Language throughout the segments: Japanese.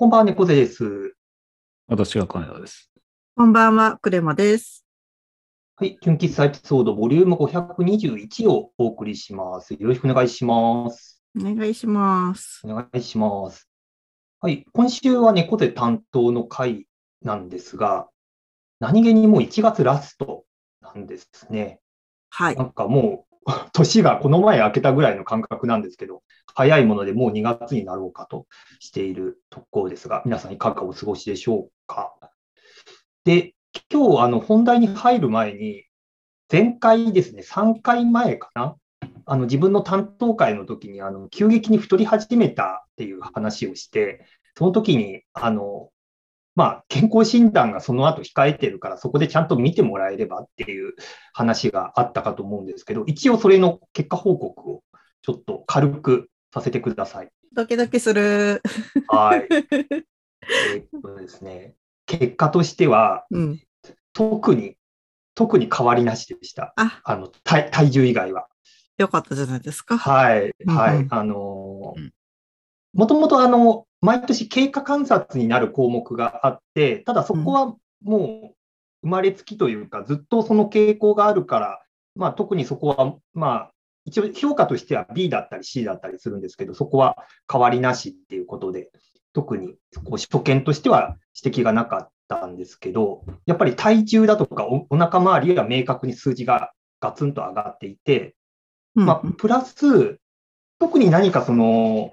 こんばんは、猫背です。私が金田です。こんばんは、クレマです。はい、純喫茶エピソードボリューム521をお送りします。よろしくお願いします。お願いします。お願いします。はい、今週は猫背担当の回なんですが、何気にもう1月ラストなんですね。はいな。んかもう、年がこの前明けたぐらいの感覚なんですけど、早いものでもう2月になろうかとしているところですが、皆さんいかがお過ごしでしょうか？で、今日あの本題に入る前に、前回ですね、3回前かな、あの自分の担当会の時にあの急激に太り始めたっていう話をして、その時にあのまあ、健康診断がその後控えてるから、そこでちゃんと見てもらえればっていう話があったかと思うんですけど、一応それの結果報告をちょっと軽くさせてください。ドキドキする。はい。えーっとですね、結果としては、うん。特に、特に変わりなしでした。あ、あの、体体重以外は。よかったじゃないですか。はい、うんはい。うんあのうんもともとあの、毎年経過観察になる項目があって、ただそこはもう生まれつきというか、ずっとその傾向があるから、まあ特にそこは、まあ一応評価としては B だったり C だったりするんですけど、そこは変わりなしっていうことで、特にこう初見としては指摘がなかったんですけど、やっぱり体重だとかおお腹周りは明確に数字がガツンと上がっていて、うん。まあ、プラス、特に何かその、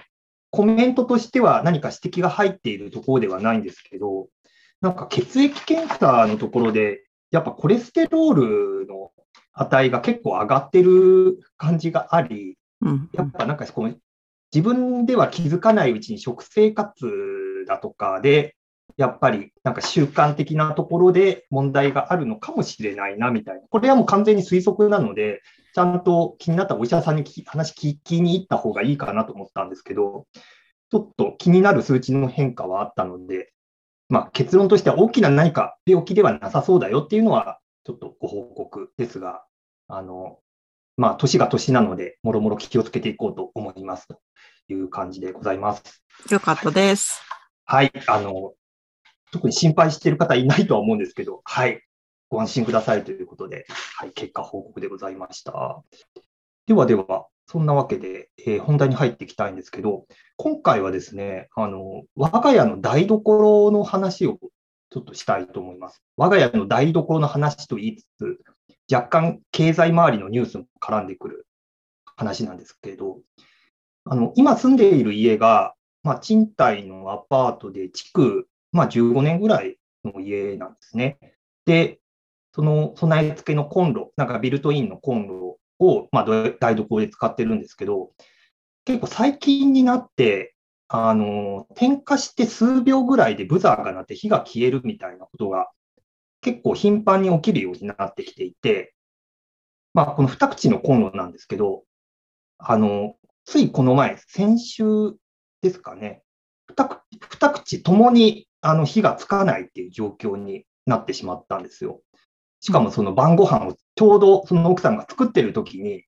コメントとしては何か指摘が入っているところではないんですけど、なんか血液検査のところで、やっぱコレステロールの値が結構上がってる感じがあり、うん。やっぱなんかこう自分では気づかないうちに食生活だとかで、やっぱりなんか習慣的なところで問題があるのかもしれないなみたいな。これはもう完全に推測なので、ちゃんと気になったお医者さんに話聞きに行った方がいいかなと思ったんですけど、ちょっと気になる数値の変化はあったので、まあ、結論としては大きな何か病気ではなさそうだよっていうのは、ちょっとご報告ですが、あの、まあ、年が年なので、もろもろ気をつけていこうと思いますという感じでございます。よかったです。はい。あの、特に心配している方いないとは思うんですけど、はい。ご安心くださいということで、はい。結果報告でございました。ではでは、そんなわけで、えー本題に入っていきたいんですけど、今回はですね、あの、我が家の台所の話をちょっとしたいと思います。我が家の台所の話と言いつつ、若干経済周りのニュースも絡んでくる話なんですけど、あの、今住んでいる家が、まあ、賃貸のアパートで、築、まあ、15年ぐらいの家なんですね。で、その備え付けのコンロ、なんかビルトインのコンロを、まあ、台所で使ってるんですけど、結構最近になって、あの、点火して数秒ぐらいでブザーが鳴って火が消えるみたいなことが結構頻繁に起きるようになってきていて、まあ、この二口のコンロなんですけど、あの、ついこの前、先週ですかね、二口二口ともにあの火がつかないっていう状況になってしまったんですよ。しかもその晩ご飯をちょうどその奥さんが作ってる時に、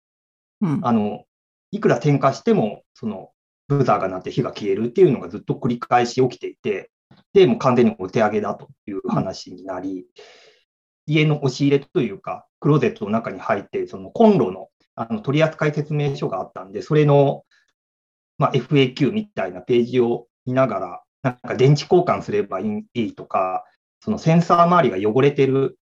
うん。あの、いくら点火しても、そのブザーが鳴って火が消えるっていうのがずっと繰り返し起きていて、で、もう完全にお手上げだという話になり、家の押し入れというか、クローゼットの中に入って、そのコンロのあの取扱説明書があったんで、それの、まあ、FAQ みたいなページを見ながら、なんか電池交換すればいいとか、そのセンサー周りが汚れてる、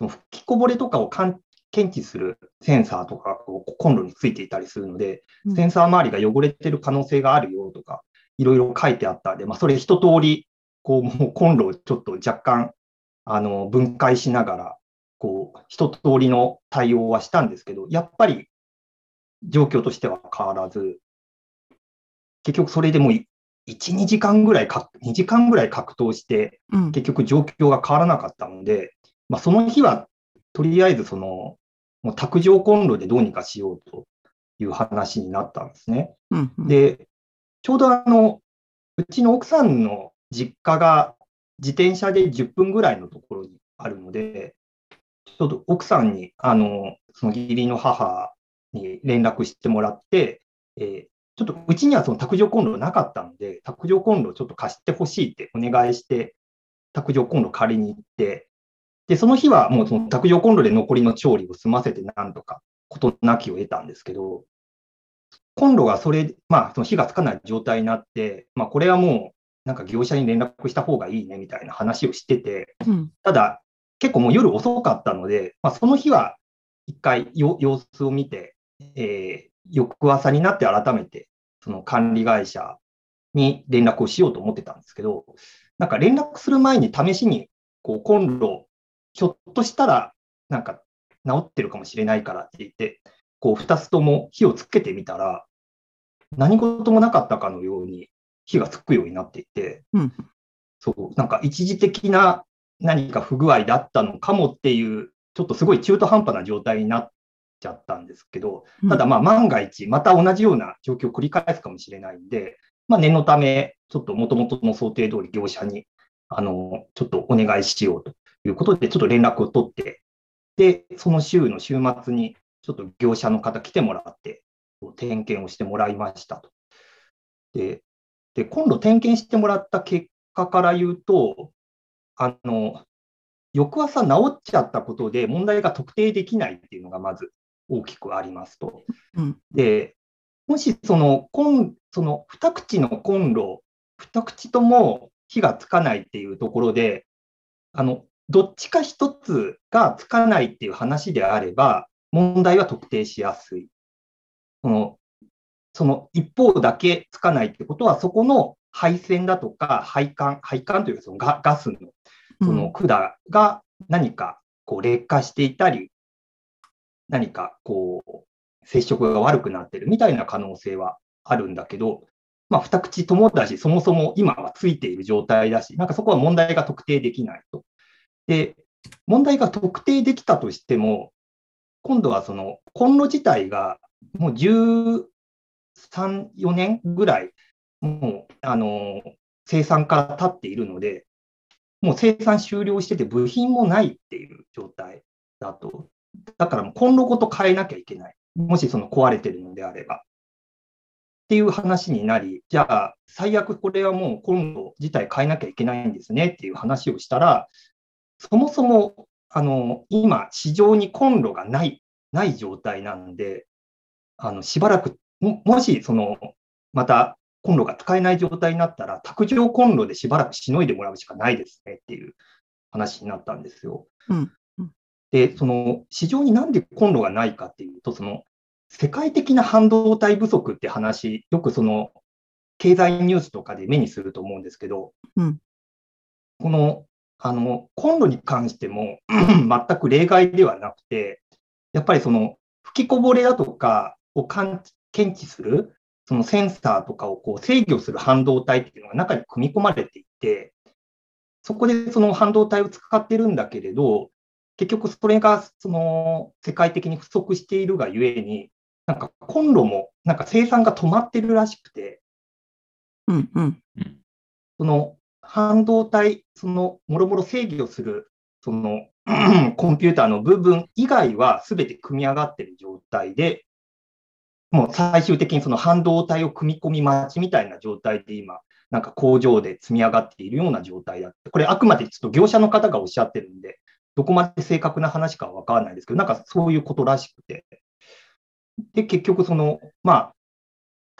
その吹きこぼれとかをかん検知するセンサーとかがこうコンロについていたりするので、うんセンサー周りが汚れてる可能性があるよとか、いろいろ書いてあったんで、まあ、それ一通り、こう、もうコンロをちょっと若干、あの、分解しながら、こう、一通りの対応はしたんですけど、やっぱり状況としては変わらず、結局それでも1、2時間ぐらいか、2時間ぐらい格闘して、うん。結局状況が変わらなかったので、まあ、その日はとりあえずその、もう卓上コンロでどうにかしようという話になったんですね。うん。うん、で、ちょうどあの、うちの奥さんの実家が自転車で10分ぐらいのところにあるので、ちょうど奥さんに、あの、その義理の母に連絡してもらって、えーちょっとうちにはその卓上コンロなかったので、卓上コンロをちょっと貸してほしいってお願いして、卓上コンロ借りに行って、で、その日はもうその卓上コンロで残りの調理を済ませてなんとか事なきを得たんですけど、コンロがそれ、まあ、その火がつかない状態になって、まあ、これはもう、なんか業者に連絡した方がいいねみたいな話をしてて、うん。ただ、結構もう夜遅かったので、まあ、その日は一回よ様子を見て、えー翌朝になって改めて、その管理会社に連絡をしようと思ってたんですけど、なんか連絡する前に試しに、こう、コンロ、ひょっとしたら、なんか治ってるかもしれないからって言って、こう、二つとも火をつけてみたら、何事もなかったかのように火がつくようになっていて、うん。そう、なんか一時的な何か不具合だったのかもっていう、ちょっとすごい中途半端な状態になっちゃったんですけど、ただまあ万が一、また同じような状況を繰り返すかもしれないんで、まあ念のため、ちょっと元々の想定通り業者に、あの、ちょっとお願いしようということで、ちょっと連絡を取って、で、その週の週末に、ちょっと業者の方来てもらって、点検をしてもらいましたと。で、で、今度点検してもらった結果から言うと、あの、翌朝治っちゃったことで問題が特定できないっていうのがまず大きくありますと。うん。で、もしその、コンその二口のコンロ、二口とも火がつかないっていうところで、あの、どっちか一つがつかないっていう話であれば、問題は特定しやすい。その、その一方だけつかないってことは、そこの配線だとか配管、配管というかそのガガスのその管が何かこう劣化していたり、何かこう接触が悪くなってるみたいな可能性はあるんだけど、まあ、二口ともだし、そもそも今はついている状態だし、なんかそこは問題が特定できないと。で、問題が特定できたとしても、今度はそのコンロ自体がもう13、4年ぐらい、もう、あの、生産から経っているので、もう生産終了してて部品もないっていう状態だと。だからもうコンロごと変えなきゃいけない。もしその壊れてるのであれば。っていう話になり、じゃあ最悪これはもうコンロ自体変えなきゃいけないんですねっていう話をしたら、そもそもあの今市場にコンロがない、ない状態なんで、あのしばらく、ももしそのまたコンロが使えない状態になったら、卓上コンロでしばらくしのいでもらうしかないですねっていう話になったんですよ。うんで、その市場になんでコンロがないかっていうと、その世界的な半導体不足って話、よくその経済ニュースとかで目にすると思うんですけど、うんこのあのコンロに関しても 全く例外ではなくて、やっぱりその吹きこぼれだとかを感検知するそのセンサーとかをこう制御する半導体っていうのが中に組み込まれていて、そこでその半導体を使ってるんだけれど、結局それがその世界的に不足しているがゆえに、なんかコンロもなんか生産が止まってるらしくて、うん。うん。その半導体、そのもろもろ制御するその コンピューターの部分以外は全て組み上がっている状態で、もう最終的にその半導体を組み込み待ちみたいな状態で今、なんか工場で積み上がっているような状態だって、これあくまでちょっと業者の方がおっしゃってるんで、どこまで正確な話かは分からないですけど、なんかそういうことらしくて。で、結局その、まあ、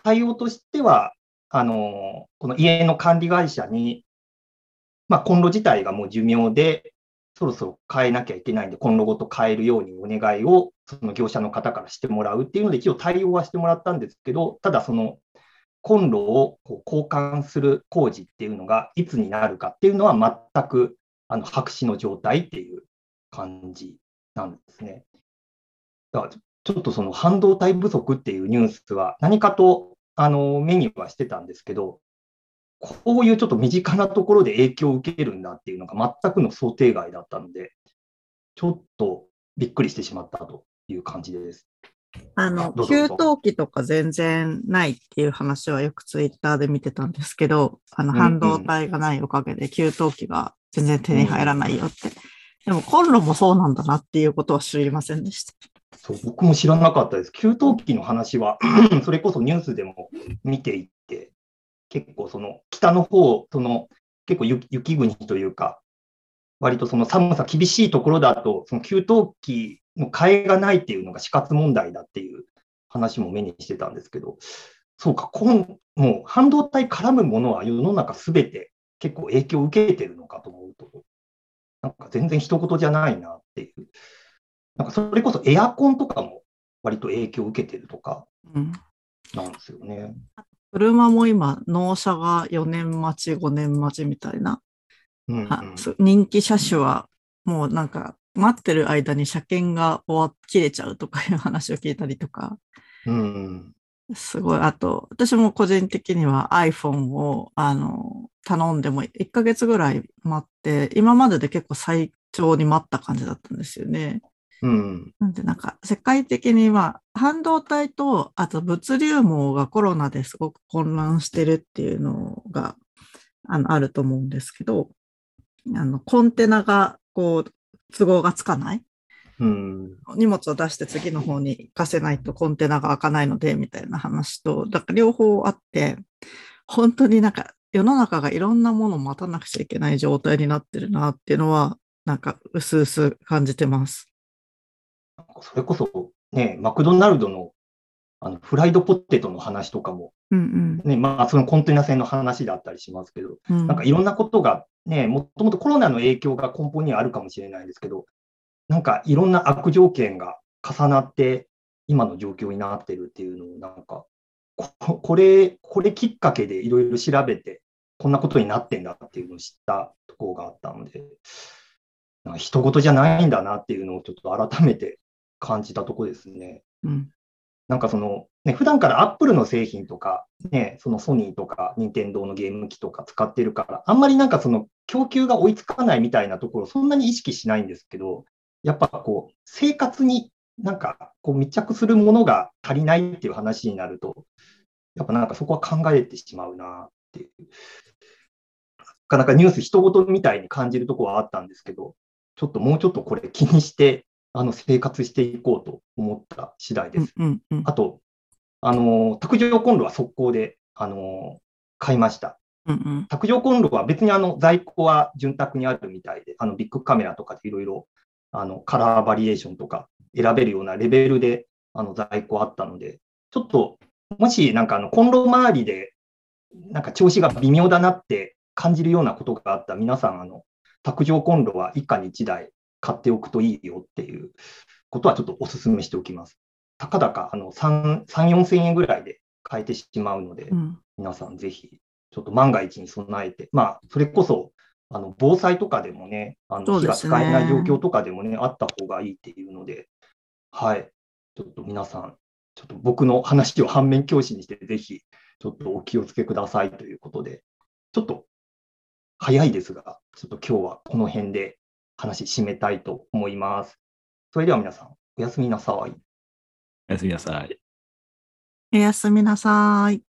対応としては、あの、この家の管理会社に、まあ、コンロ自体がもう寿命で、そろそろ変えなきゃいけないんで、コンロごと変えるようにお願いを、その業者の方からしてもらうっていうので、一応対応はしてもらったんですけど、ただその、コンロをこう交換する工事っていうのがいつになるかっていうのは全くあの白紙の状態っていう感じなんですね。だからちょっとその半導体不足っていうニュースは何かとあの目にはしてたんですけど、こういうちょっと身近なところで影響を受けるんだっていうのが全くの想定外だったので、ちょっとびっくりしてしまったという感じです。あの、給湯器とか全然ないっていう話はよくツイッターで見てたんですけど、あの、うん半導体がないおかげで給湯器が全然手に入らないよって。でも、コンロもそうなんだなっていうことは知りませんでした。そう僕も知らなかったです。給湯器の話は、それこそニュースでも見ていて、結構その北の方、その結構雪雪国というか、割とその寒さ厳しいところだと、その給湯器の替えがないっていうのが死活問題だっていう話も目にしてたんですけど、そうか、こんもう半導体絡むものは世の中すべて結構影響を受けてるのかと思うと、なんか全然一言じゃないなっていう。なんかそれこそエアコンとかも割と影響を受けてるとかうん。なんですよね。車も今、納車が4年待ち、5年待ちみたいな。うんうん人気車種は、もうなんか、待ってる間に車検が終わっ切れちゃうとかいう話を聞いたりとか、うんすごい。あと、私も個人的には iPhone を、あの、頼んでも1ヶ月ぐらい待って、今までで結構最長に待った感じだったんですよね。うん。なんでなんか世界的には半導体とあと物流網がコロナですごく混乱してるっていうのがあのあると思うんですけど、あのコンテナがこう都合がつかない。うん。荷物を出して次の方に行かせないとコンテナが開かないのでみたいな話と、だから両方あって、本当になんか世の中がいろんなものを待たなくちゃいけない状態になってるなっていうのは、なんか薄々感じてます。それこそね、マクドナルドのあのフライドポテトの話とかも、うんね、まあそのコンテナ船の話だったりしますけど、うん。なんかいろんなことがね、もともとコロナの影響が根本にはあるかもしれないですけど、なんかいろんな悪条件が重なって、今の状況になってるっていうのを、なんか、ここれ、これきっかけでいろいろ調べて、こんなことになってんだっていうのを知ったところがあったので、なんか人事じゃないんだなっていうのをちょっと改めて感じたところですね。うんなんかその、ね、普段からアップルの製品とか、ね、そのソニーとか、任天堂のゲーム機とか使ってるから、あんまりなんかその供給が追いつかないみたいなところ、そんなに意識しないんですけど、やっぱこう、生活になんかこう密着するものが足りないっていう話になると、やっぱなんかそこは考えてしまうなっていう。なかなかニュース人事みたいに感じるところはあったんですけど、ちょっともうちょっとこれ気にして、あの生活していこうと思った次第です。うんうんあと、あの、卓上コンロは速攻で、あの、買いました。うんうん卓上コンロは別にあの在庫は潤沢にあるみたいで、あのビッグカメラとかでいろいろあのカラーバリエーションとか選べるようなレベルであの在庫あったので、ちょっともしなんかあのコンロ周りでなんか調子が微妙だなって感じるようなことがあったら皆さんあの卓上コンロは一家に1台買っておくといいよっていうことはちょっとお勧めしておきます。たかだかあの3、3 4千円ぐらいで買えてしまうので、うん皆さんぜひ、ちょっと万が一に備えて、まあ、それこそ、あの、防災とかでもね、あの、火が使えない状況とかでもね、あった方がいいっていうので、はい。ちょっと皆さん、ちょっと僕の話を反面教師にして、ぜひ、ちょっとお気をつけくださいということで、ちょっと早いですが、ちょっと今日はこの辺で話締めたいと思います。それでは皆さん、おやすみなさい。おやすみなさい。おやすみなさい。